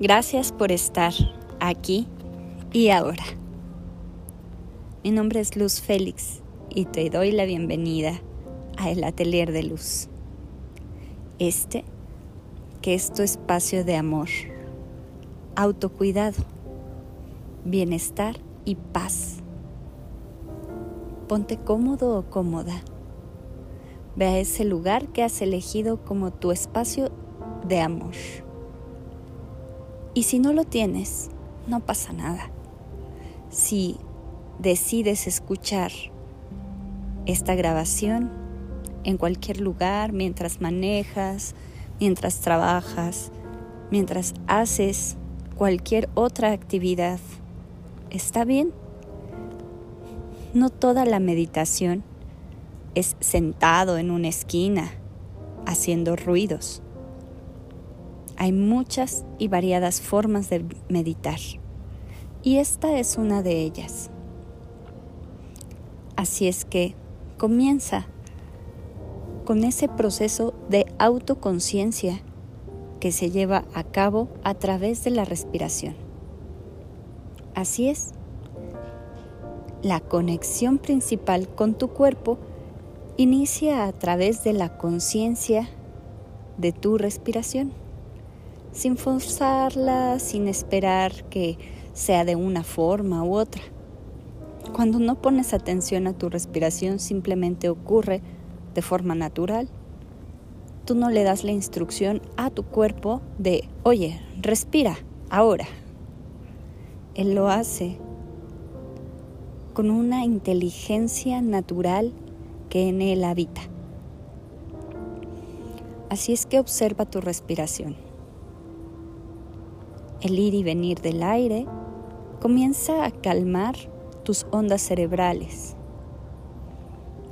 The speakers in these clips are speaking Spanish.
Gracias por estar aquí y ahora. Mi nombre es Luz Félix y te doy la bienvenida a El Atelier de Luz. Este, que es tu espacio de amor, autocuidado, bienestar y paz. Ponte cómodo o cómoda. Ve a ese lugar que has elegido como tu espacio de amor. Y si no lo tienes, no pasa nada. Si decides escuchar esta grabación en cualquier lugar, mientras manejas, mientras trabajas, mientras haces cualquier otra actividad, está bien. No toda la meditación es sentado en una esquina haciendo ruidos. Hay muchas y variadas formas de meditar y esta es una de ellas. Así es que comienza con ese proceso de autoconciencia que se lleva a cabo a través de la respiración. Así es, la conexión principal con tu cuerpo inicia a través de la conciencia de tu respiración sin forzarla, sin esperar que sea de una forma u otra. Cuando no pones atención a tu respiración simplemente ocurre de forma natural. Tú no le das la instrucción a tu cuerpo de, oye, respira, ahora. Él lo hace con una inteligencia natural que en él habita. Así es que observa tu respiración el ir y venir del aire comienza a calmar tus ondas cerebrales,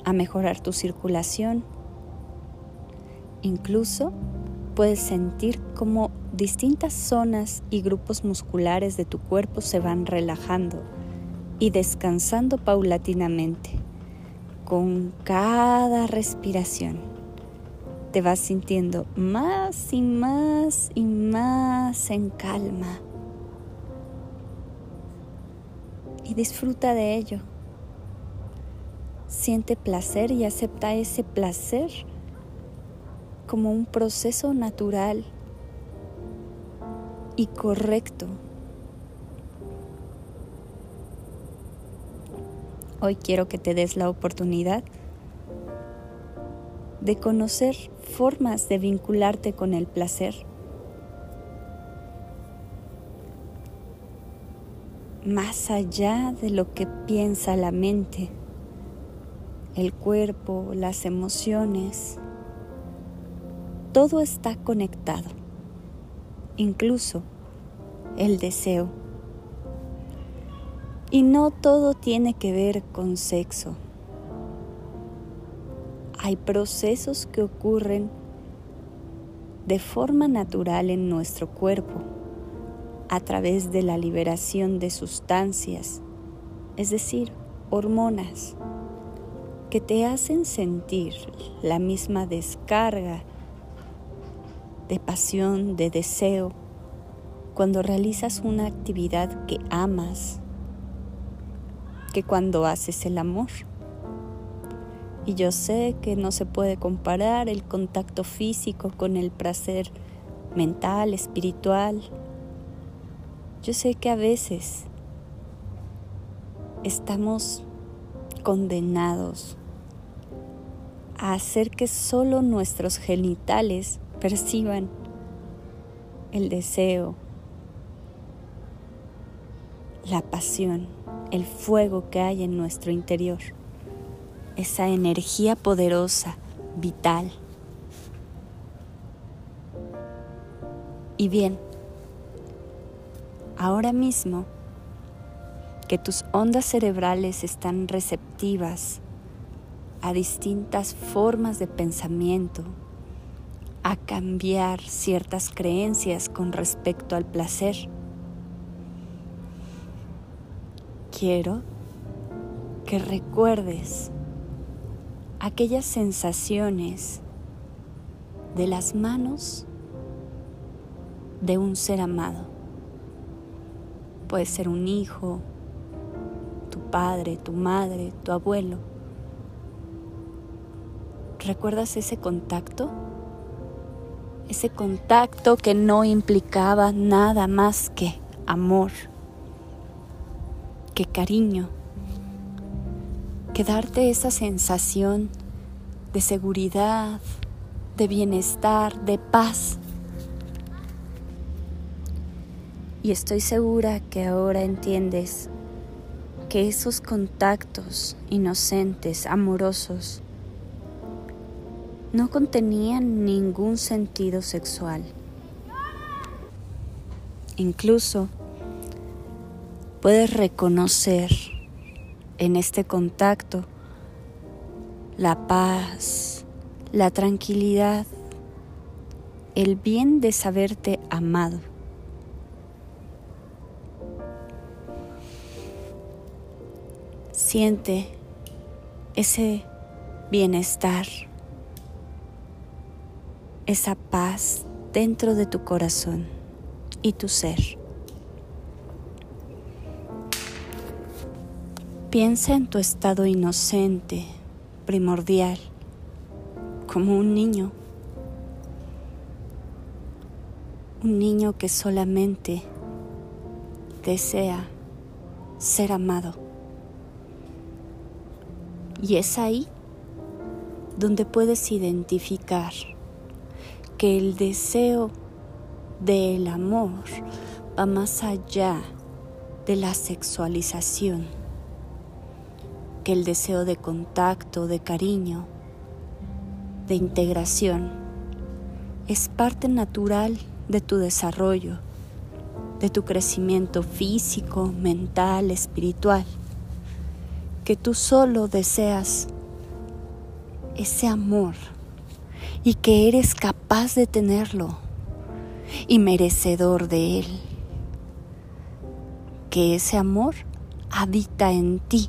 a mejorar tu circulación. Incluso puedes sentir como distintas zonas y grupos musculares de tu cuerpo se van relajando y descansando paulatinamente con cada respiración te vas sintiendo más y más y más en calma. Y disfruta de ello. Siente placer y acepta ese placer como un proceso natural y correcto. Hoy quiero que te des la oportunidad de conocer formas de vincularte con el placer. Más allá de lo que piensa la mente, el cuerpo, las emociones, todo está conectado, incluso el deseo. Y no todo tiene que ver con sexo hay procesos que ocurren de forma natural en nuestro cuerpo a través de la liberación de sustancias, es decir, hormonas, que te hacen sentir la misma descarga de pasión, de deseo, cuando realizas una actividad que amas, que cuando haces el amor. Y yo sé que no se puede comparar el contacto físico con el placer mental, espiritual. Yo sé que a veces estamos condenados a hacer que solo nuestros genitales perciban el deseo, la pasión, el fuego que hay en nuestro interior esa energía poderosa, vital. Y bien, ahora mismo que tus ondas cerebrales están receptivas a distintas formas de pensamiento, a cambiar ciertas creencias con respecto al placer. Quiero que recuerdes aquellas sensaciones de las manos de un ser amado. Puede ser un hijo, tu padre, tu madre, tu abuelo. ¿Recuerdas ese contacto? Ese contacto que no implicaba nada más que amor, que cariño, que darte esa sensación de seguridad, de bienestar, de paz. Y estoy segura que ahora entiendes que esos contactos inocentes, amorosos, no contenían ningún sentido sexual. Incluso puedes reconocer en este contacto la paz, la tranquilidad, el bien de saberte amado. Siente ese bienestar, esa paz dentro de tu corazón y tu ser. Piensa en tu estado inocente, primordial, como un niño. Un niño que solamente desea ser amado. Y es ahí donde puedes identificar que el deseo del amor va más allá de la sexualización que el deseo de contacto, de cariño, de integración, es parte natural de tu desarrollo, de tu crecimiento físico, mental, espiritual, que tú solo deseas ese amor y que eres capaz de tenerlo y merecedor de él, que ese amor habita en ti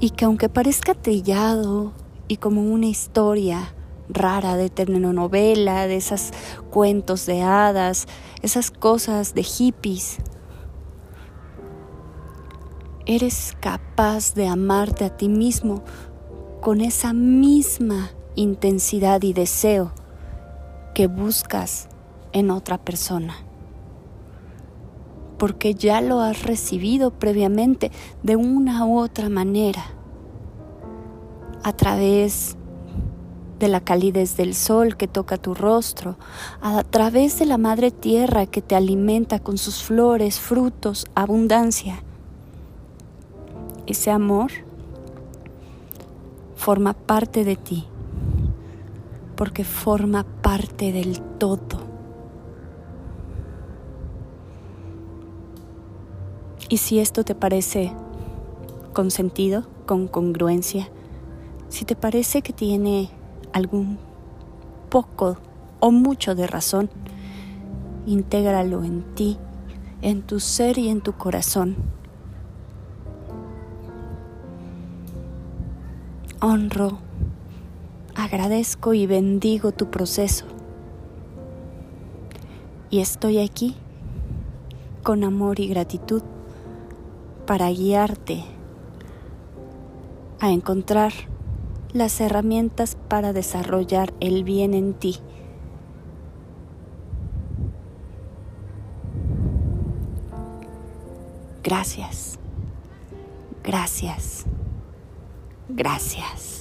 y que aunque parezca trillado y como una historia rara de telenovela, de esos cuentos de hadas, esas cosas de hippies, eres capaz de amarte a ti mismo con esa misma intensidad y deseo que buscas en otra persona. Porque ya lo has recibido previamente de una u otra manera a través de la calidez del sol que toca tu rostro, a través de la madre tierra que te alimenta con sus flores, frutos, abundancia. Ese amor forma parte de ti, porque forma parte del todo. Y si esto te parece con sentido, con congruencia, si te parece que tiene algún poco o mucho de razón, intégralo en ti, en tu ser y en tu corazón. Honro, agradezco y bendigo tu proceso. Y estoy aquí con amor y gratitud para guiarte a encontrar las herramientas para desarrollar el bien en ti. Gracias, gracias, gracias.